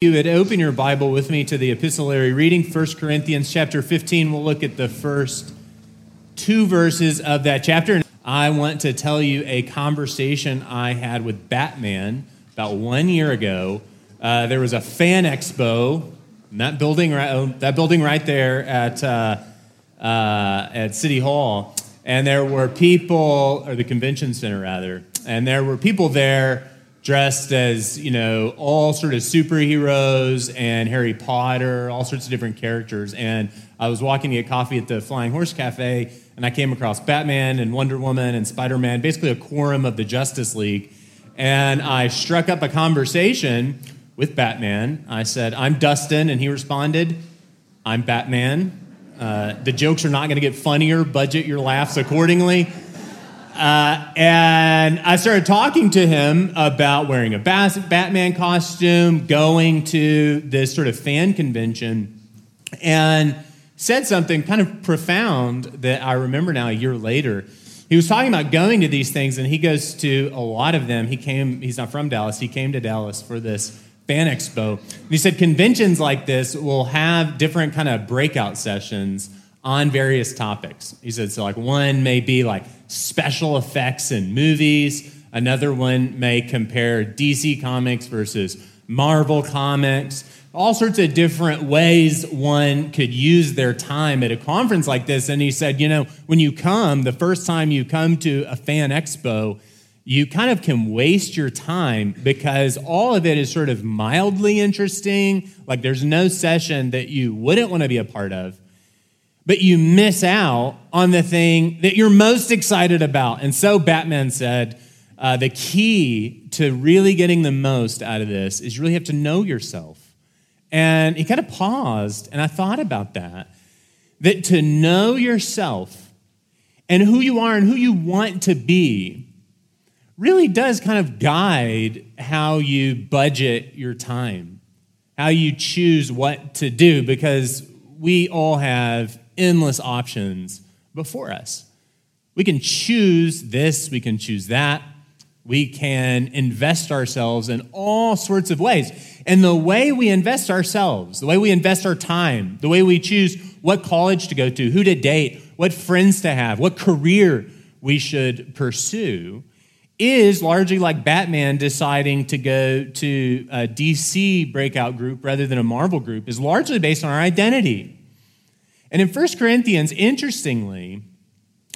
You would open your Bible with me to the epistolary reading, 1 Corinthians chapter 15. We'll look at the first two verses of that chapter. I want to tell you a conversation I had with Batman about one year ago. Uh, there was a fan expo that building right, oh, that building right there at, uh, uh, at City Hall. And there were people, or the convention center rather, and there were people there dressed as you know all sort of superheroes and Harry Potter, all sorts of different characters. And I was walking to get coffee at the Flying Horse Cafe, and I came across Batman and Wonder Woman and Spider Man, basically a quorum of the Justice League. And I struck up a conversation with Batman. I said, "I'm Dustin," and he responded, "I'm Batman." Uh, the jokes are not going to get funnier. Budget your laughs accordingly. Uh, and I started talking to him about wearing a Batman costume, going to this sort of fan convention, and said something kind of profound that I remember now a year later. He was talking about going to these things, and he goes to a lot of them. He came, he's not from Dallas, he came to Dallas for this fan expo. And he said conventions like this will have different kind of breakout sessions on various topics. He said, so like one may be like special effects in movies, another one may compare DC Comics versus Marvel Comics, all sorts of different ways one could use their time at a conference like this. And he said, you know, when you come, the first time you come to a fan expo, you kind of can waste your time because all of it is sort of mildly interesting. Like there's no session that you wouldn't want to be a part of but you miss out on the thing that you're most excited about. And so Batman said, uh, the key to really getting the most out of this is you really have to know yourself. And he kind of paused, and I thought about that. That to know yourself and who you are and who you want to be really does kind of guide how you budget your time, how you choose what to do, because we all have endless options before us. We can choose this, we can choose that. We can invest ourselves in all sorts of ways. And the way we invest ourselves, the way we invest our time, the way we choose what college to go to, who to date, what friends to have, what career we should pursue, is largely like Batman deciding to go to a DC breakout group rather than a Marvel group, is largely based on our identity. And in 1 Corinthians, interestingly,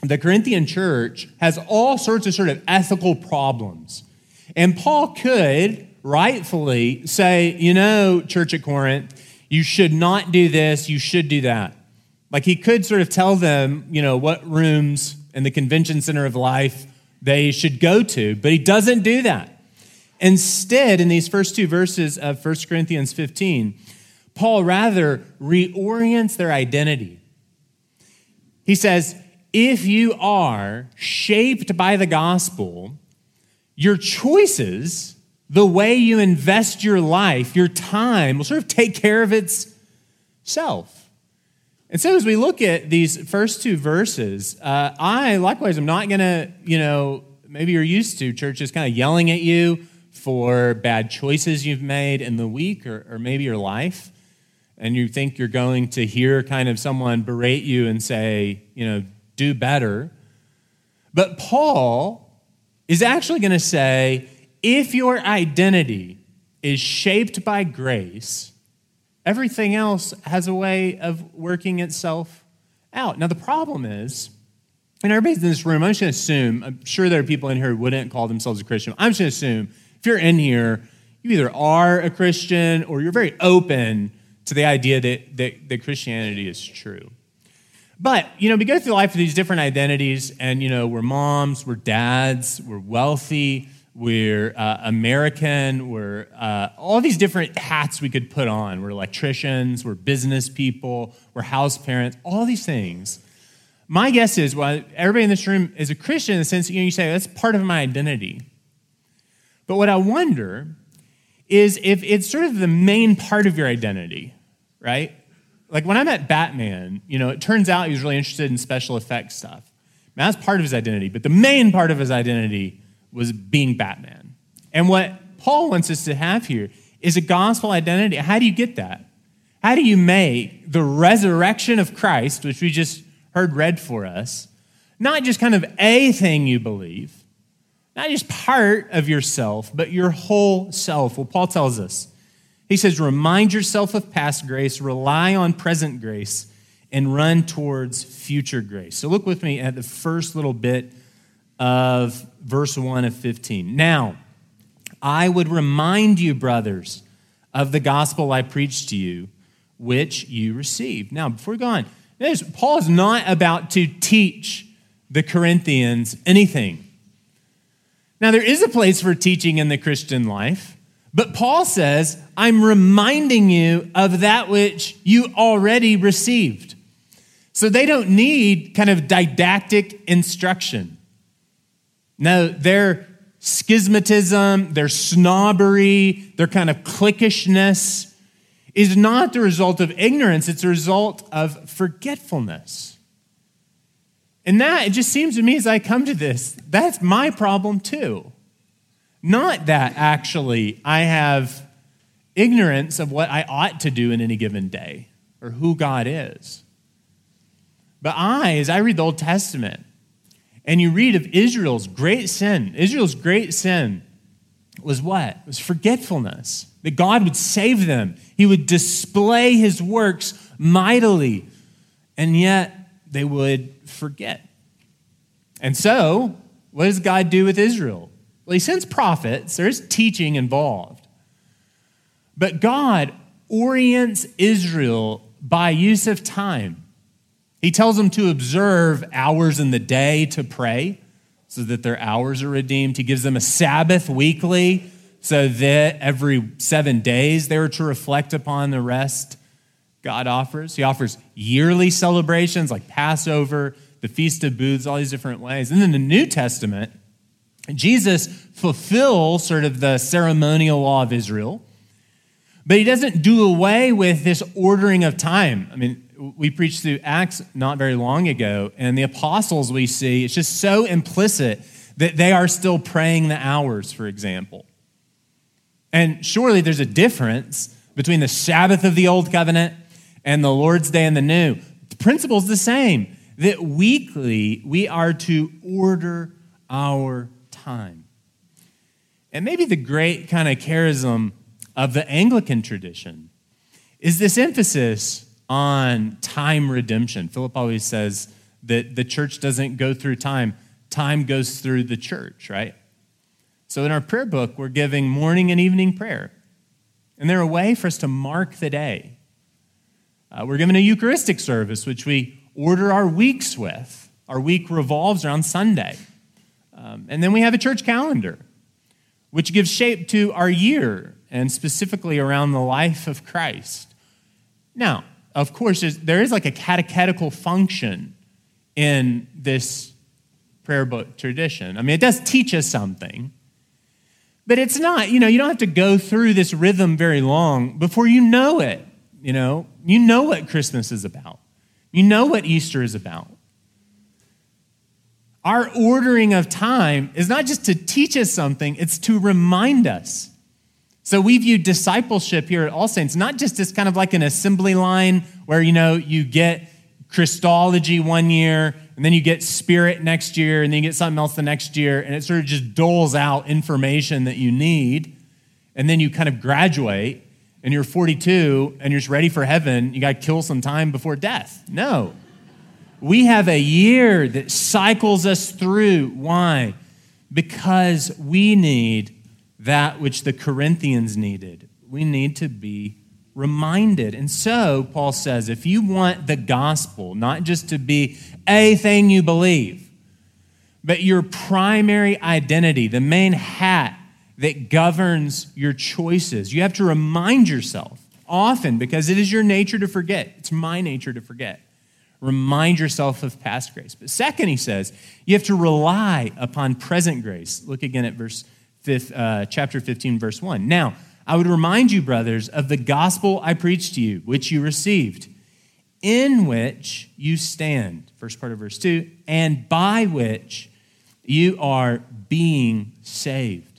the Corinthian church has all sorts of sort of ethical problems. And Paul could rightfully say, you know, church at Corinth, you should not do this, you should do that. Like he could sort of tell them, you know, what rooms in the convention center of life they should go to, but he doesn't do that. Instead, in these first two verses of 1 Corinthians 15, Paul rather reorients their identity. He says, if you are shaped by the gospel, your choices, the way you invest your life, your time, will sort of take care of itself. And so, as we look at these first two verses, uh, I likewise am not going to, you know, maybe you're used to churches kind of yelling at you for bad choices you've made in the week or, or maybe your life and you think you're going to hear kind of someone berate you and say, you know, do better. But Paul is actually going to say if your identity is shaped by grace, everything else has a way of working itself out. Now, the problem is, and everybody's in this room, I'm just going to assume, I'm sure there are people in here who wouldn't call themselves a Christian. I'm just going to assume if you're in here, you either are a Christian or you're very open to the idea that, that, that Christianity is true. But, you know, we go through life with these different identities, and, you know, we're moms, we're dads, we're wealthy, we're uh, American, we're uh, all these different hats we could put on. We're electricians, we're business people, we're house parents, all these things. My guess is, well, everybody in this room is a Christian in the sense you, know, you say, that's part of my identity. But what I wonder is if it's sort of the main part of your identity, right? Like when I met Batman, you know, it turns out he was really interested in special effects stuff. that's part of his identity, but the main part of his identity was being Batman. And what Paul wants us to have here is a gospel identity. How do you get that? How do you make the resurrection of Christ, which we just heard read for us, not just kind of a thing you believe, not just part of yourself, but your whole self? Well, Paul tells us. He says, remind yourself of past grace, rely on present grace, and run towards future grace. So look with me at the first little bit of verse 1 of 15. Now, I would remind you, brothers, of the gospel I preached to you, which you received. Now, before we go on, Paul is not about to teach the Corinthians anything. Now, there is a place for teaching in the Christian life, but Paul says, I'm reminding you of that which you already received. So they don't need kind of didactic instruction. No, their schismatism, their snobbery, their kind of cliquishness is not the result of ignorance, it's a result of forgetfulness. And that, it just seems to me as I come to this, that's my problem too. Not that actually I have ignorance of what I ought to do in any given day or who God is. But I, as I read the Old Testament, and you read of Israel's great sin. Israel's great sin was what? It was forgetfulness. That God would save them. He would display his works mightily. And yet they would forget. And so, what does God do with Israel? Well, he sends prophets. There's teaching involved. But God orients Israel by use of time. He tells them to observe hours in the day to pray so that their hours are redeemed. He gives them a Sabbath weekly so that every seven days they are to reflect upon the rest God offers. He offers yearly celebrations like Passover, the Feast of Booths, all these different ways. And then the New Testament, Jesus fulfills sort of the ceremonial law of Israel, but he doesn't do away with this ordering of time. I mean, we preached through Acts not very long ago, and the apostles we see, it's just so implicit that they are still praying the hours, for example. And surely there's a difference between the Sabbath of the Old Covenant and the Lord's Day and the New. The principle's the same that weekly we are to order our time. And maybe the great kind of charism of the Anglican tradition is this emphasis on time redemption. Philip always says that the church doesn't go through time, time goes through the church, right? So in our prayer book, we're giving morning and evening prayer. And they're a way for us to mark the day. Uh, we're given a Eucharistic service, which we order our weeks with. Our week revolves around Sunday. Um, and then we have a church calendar, which gives shape to our year and specifically around the life of Christ. Now, of course, there is like a catechetical function in this prayer book tradition. I mean, it does teach us something, but it's not, you know, you don't have to go through this rhythm very long before you know it. You know, you know what Christmas is about, you know what Easter is about. Our ordering of time is not just to teach us something, it's to remind us. So we view discipleship here at All Saints not just as kind of like an assembly line where, you know, you get Christology one year, and then you get spirit next year, and then you get something else the next year, and it sort of just doles out information that you need, and then you kind of graduate, and you're 42, and you're just ready for heaven. You got to kill some time before death. No. We have a year that cycles us through. Why? Because we need that which the Corinthians needed. We need to be reminded. And so, Paul says, if you want the gospel not just to be a thing you believe, but your primary identity, the main hat that governs your choices, you have to remind yourself often because it is your nature to forget. It's my nature to forget. Remind yourself of past grace. But second, he says, you have to rely upon present grace. Look again at verse fifth, uh, chapter 15, verse 1. Now, I would remind you, brothers, of the gospel I preached to you, which you received, in which you stand. First part of verse 2, and by which you are being saved.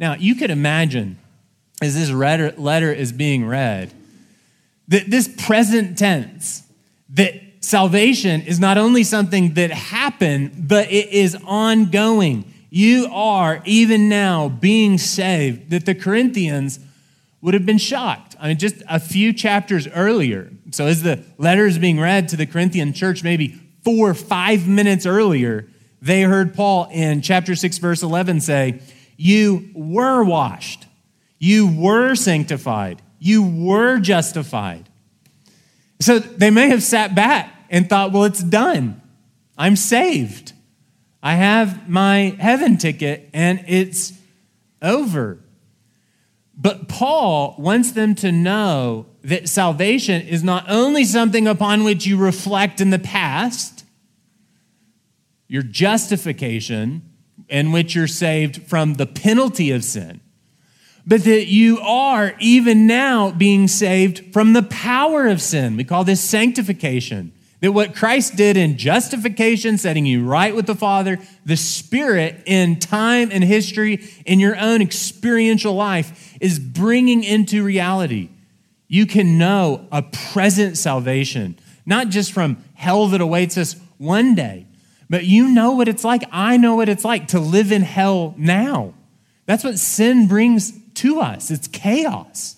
Now, you could imagine as this letter is being read, that this present tense, that salvation is not only something that happened, but it is ongoing. You are, even now, being saved. That the Corinthians would have been shocked. I mean, just a few chapters earlier. So, as the letter is being read to the Corinthian church, maybe four or five minutes earlier, they heard Paul in chapter 6, verse 11 say, You were washed, you were sanctified, you were justified. So they may have sat back and thought, Well, it's done. I'm saved. I have my heaven ticket and it's over. But Paul wants them to know that salvation is not only something upon which you reflect in the past, your justification, in which you're saved from the penalty of sin, but that you are even now being saved from the power of sin. We call this sanctification. That what Christ did in justification, setting you right with the Father, the Spirit in time and history, in your own experiential life, is bringing into reality. You can know a present salvation, not just from hell that awaits us one day, but you know what it's like. I know what it's like to live in hell now. That's what sin brings to us it's chaos,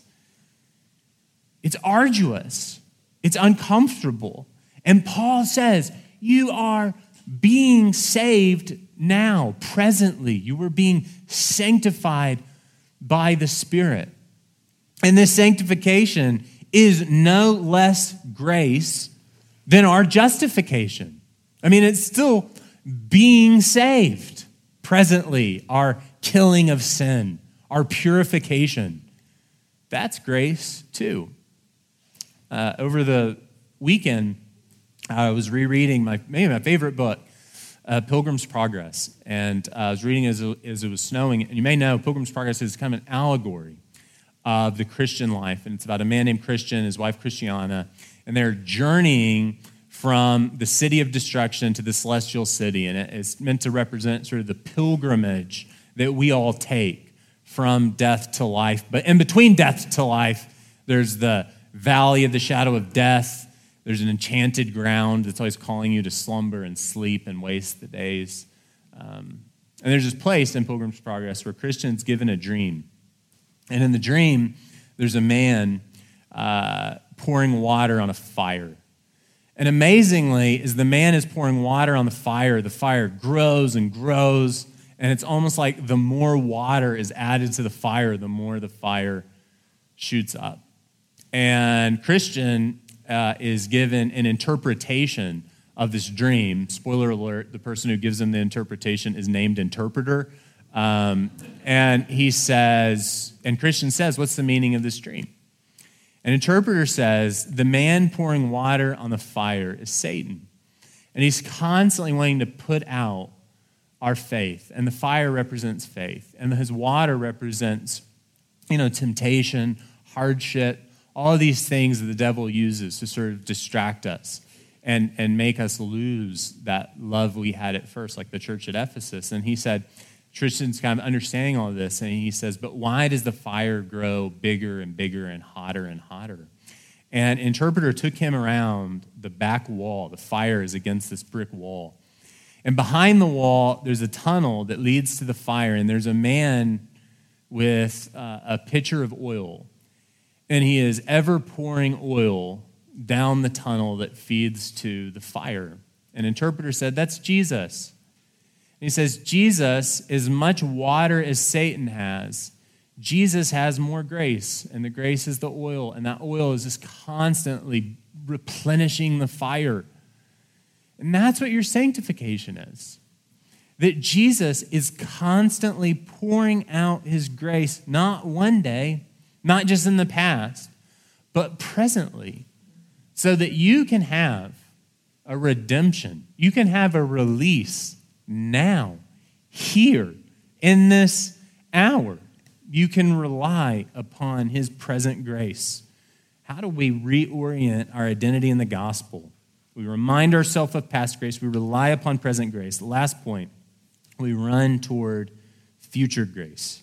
it's arduous, it's uncomfortable. And Paul says, You are being saved now, presently. You were being sanctified by the Spirit. And this sanctification is no less grace than our justification. I mean, it's still being saved presently, our killing of sin, our purification. That's grace too. Uh, over the weekend, I was rereading my maybe my favorite book, uh, Pilgrim's Progress, and uh, I was reading as it, as it was snowing. And you may know Pilgrim's Progress is kind of an allegory of the Christian life, and it's about a man named Christian, his wife Christiana, and they're journeying from the city of destruction to the celestial city, and it's meant to represent sort of the pilgrimage that we all take from death to life. But in between death to life, there's the valley of the shadow of death there's an enchanted ground that's always calling you to slumber and sleep and waste the days. Um, and there's this place in Pilgrim's Progress where Christians given a dream. And in the dream, there's a man uh, pouring water on a fire. And amazingly, as the man is pouring water on the fire, the fire grows and grows. And it's almost like the more water is added to the fire, the more the fire shoots up. And Christian uh, is given an interpretation of this dream. Spoiler alert, the person who gives him the interpretation is named interpreter. Um, and he says, and Christian says, What's the meaning of this dream? An interpreter says, The man pouring water on the fire is Satan. And he's constantly wanting to put out our faith. And the fire represents faith. And his water represents, you know, temptation, hardship, all these things that the devil uses to sort of distract us and, and make us lose that love we had at first, like the church at Ephesus. And he said, Christian's kind of understanding all of this, and he says, But why does the fire grow bigger and bigger and hotter and hotter? And interpreter took him around the back wall. The fire is against this brick wall. And behind the wall, there's a tunnel that leads to the fire, and there's a man with uh, a pitcher of oil and he is ever pouring oil down the tunnel that feeds to the fire. An interpreter said, That's Jesus. He says, Jesus, as much water as Satan has, Jesus has more grace, and the grace is the oil, and that oil is just constantly replenishing the fire. And that's what your sanctification is. That Jesus is constantly pouring out his grace, not one day, not just in the past, but presently, so that you can have a redemption. You can have a release now, here, in this hour. You can rely upon His present grace. How do we reorient our identity in the gospel? We remind ourselves of past grace, we rely upon present grace. Last point, we run toward future grace.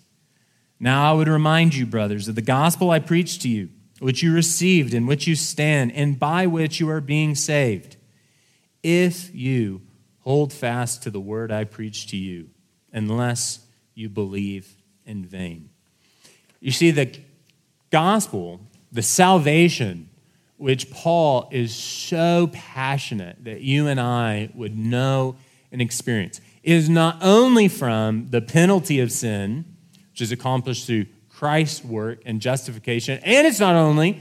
Now I would remind you, brothers, of the gospel I preached to you, which you received, in which you stand, and by which you are being saved, if you hold fast to the word I preach to you, unless you believe in vain. You see, the gospel, the salvation, which Paul is so passionate that you and I would know and experience, is not only from the penalty of sin which is accomplished through Christ's work and justification. And it's not only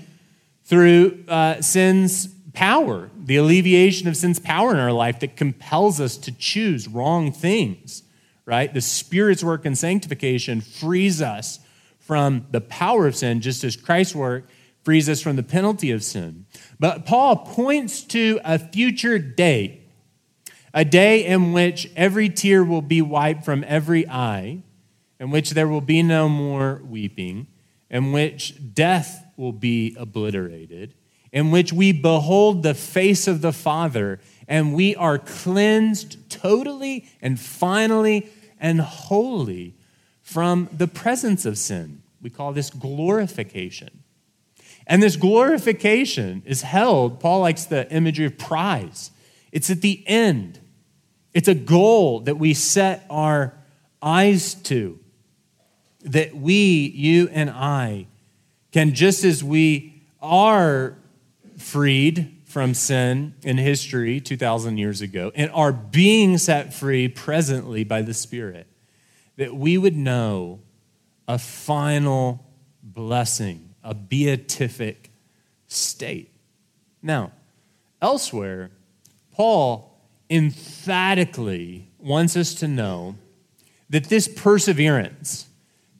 through uh, sin's power, the alleviation of sin's power in our life that compels us to choose wrong things, right? The Spirit's work in sanctification frees us from the power of sin, just as Christ's work frees us from the penalty of sin. But Paul points to a future day, a day in which every tear will be wiped from every eye in which there will be no more weeping, in which death will be obliterated, in which we behold the face of the Father and we are cleansed totally and finally and wholly from the presence of sin. We call this glorification. And this glorification is held, Paul likes the imagery of prize. It's at the end, it's a goal that we set our eyes to that we, you and I, can, just as we are freed from sin in history 2,000 years ago and are being set free presently by the Spirit, that we would know a final blessing, a beatific state. Now, elsewhere, Paul emphatically wants us to know that this perseverance,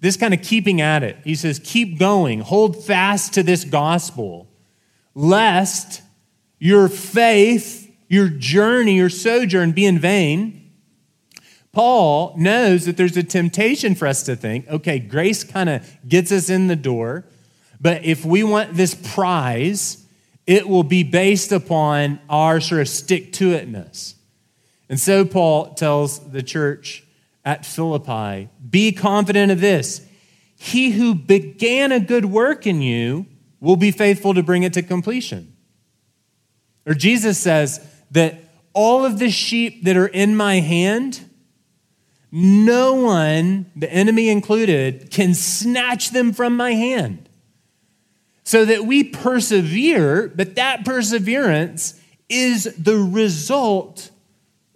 this kind of keeping at it. He says, keep going, hold fast to this gospel, lest your faith, your journey, your sojourn be in vain. Paul knows that there's a temptation for us to think, okay, grace kind of gets us in the door, but if we want this prize, it will be based upon our sort of stick to itness. And so Paul tells the church, at Philippi. Be confident of this He who began a good work in you will be faithful to bring it to completion. Or Jesus says that all of the sheep that are in my hand, no one, the enemy included, can snatch them from my hand. So that we persevere, but that perseverance is the result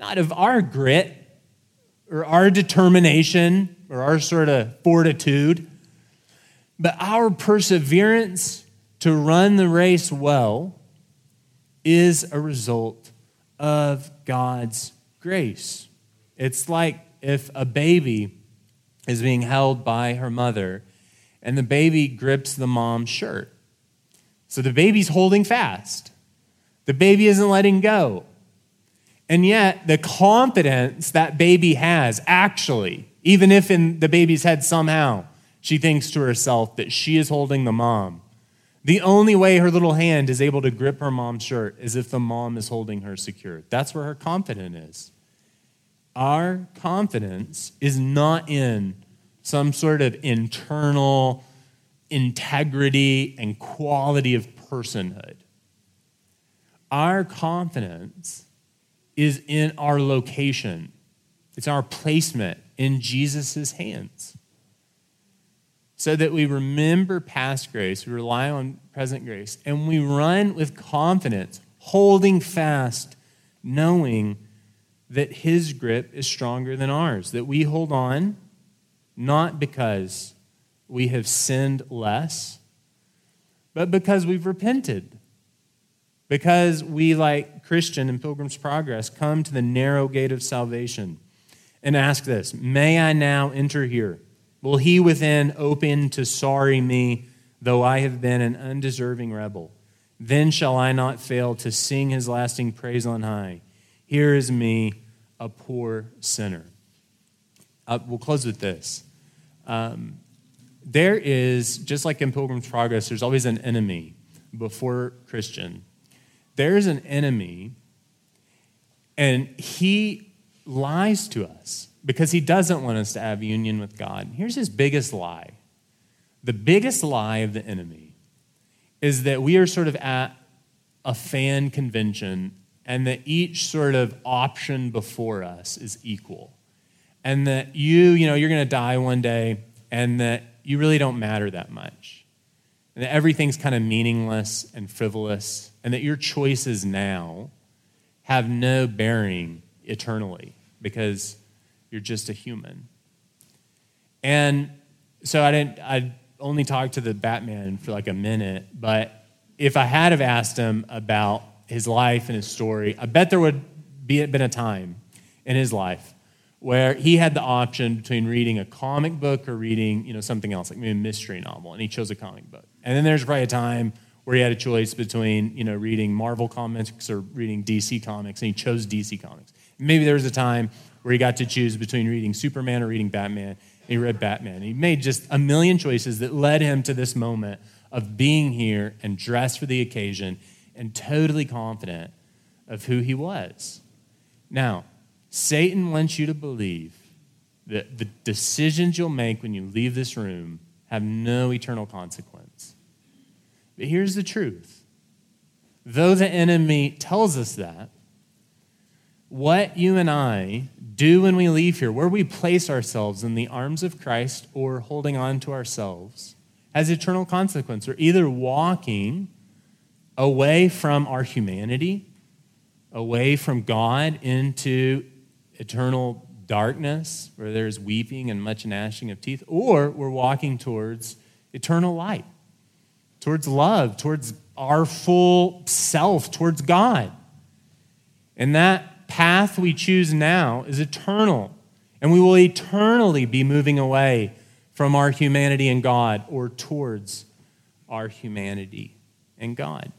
not of our grit, or our determination or our sort of fortitude, but our perseverance to run the race well is a result of God's grace. It's like if a baby is being held by her mother and the baby grips the mom's shirt. So the baby's holding fast. The baby isn't letting go. And yet, the confidence that baby has, actually, even if in the baby's head somehow she thinks to herself that she is holding the mom, the only way her little hand is able to grip her mom's shirt is if the mom is holding her secure. That's where her confidence is. Our confidence is not in some sort of internal integrity and quality of personhood. Our confidence is in our location, it's our placement in Jesus' hands. So that we remember past grace, we rely on present grace, and we run with confidence, holding fast, knowing that His grip is stronger than ours, that we hold on not because we have sinned less, but because we've repented because we, like Christian in Pilgrim's Progress, come to the narrow gate of salvation and ask this May I now enter here? Will he within open to sorry me, though I have been an undeserving rebel? Then shall I not fail to sing his lasting praise on high. Here is me, a poor sinner. Uh, we'll close with this. Um, there is, just like in Pilgrim's Progress, there's always an enemy before Christian there's an enemy, and he lies to us because he doesn't want us to have union with God. Here's his biggest lie The biggest lie of the enemy is that we are sort of at a fan convention and that each sort of option before us is equal. And that you, you know, you're going to die one day and that you really don't matter that much. And that everything's kind of meaningless and frivolous and that your choices now have no bearing eternally because you're just a human. And so I didn't I only talked to the Batman for like a minute, but if I had have asked him about his life and his story, I bet there would be been a time in his life where he had the option between reading a comic book or reading, you know, something else, like maybe a mystery novel, and he chose a comic book. And then there's probably a time where he had a choice between, you know, reading Marvel comics or reading DC comics, and he chose DC comics. Maybe there was a time where he got to choose between reading Superman or reading Batman, and he read Batman. He made just a million choices that led him to this moment of being here and dressed for the occasion and totally confident of who he was. Now, Satan wants you to believe that the decisions you'll make when you leave this room have no eternal consequence. But here's the truth though the enemy tells us that, what you and I do when we leave here, where we place ourselves in the arms of Christ or holding on to ourselves, has eternal consequence. We're either walking away from our humanity, away from God into eternal darkness where there's weeping and much gnashing of teeth, or we're walking towards eternal light, towards love, towards our full self, towards God. And that path we choose now is eternal, and we will eternally be moving away from our humanity and God or towards our humanity and God.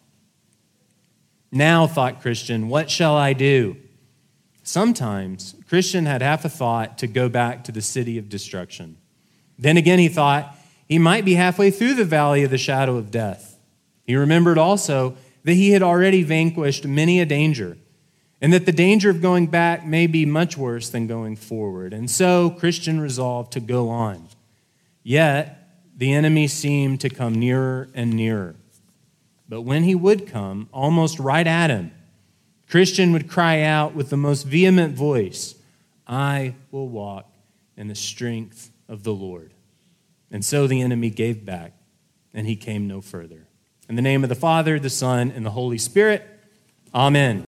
Now, thought Christian, what shall I do? Sometimes Christian had half a thought to go back to the city of destruction. Then again, he thought he might be halfway through the valley of the shadow of death. He remembered also that he had already vanquished many a danger, and that the danger of going back may be much worse than going forward. And so Christian resolved to go on. Yet the enemy seemed to come nearer and nearer. But when he would come, almost right at him, Christian would cry out with the most vehement voice, I will walk in the strength of the Lord. And so the enemy gave back, and he came no further. In the name of the Father, the Son, and the Holy Spirit, Amen.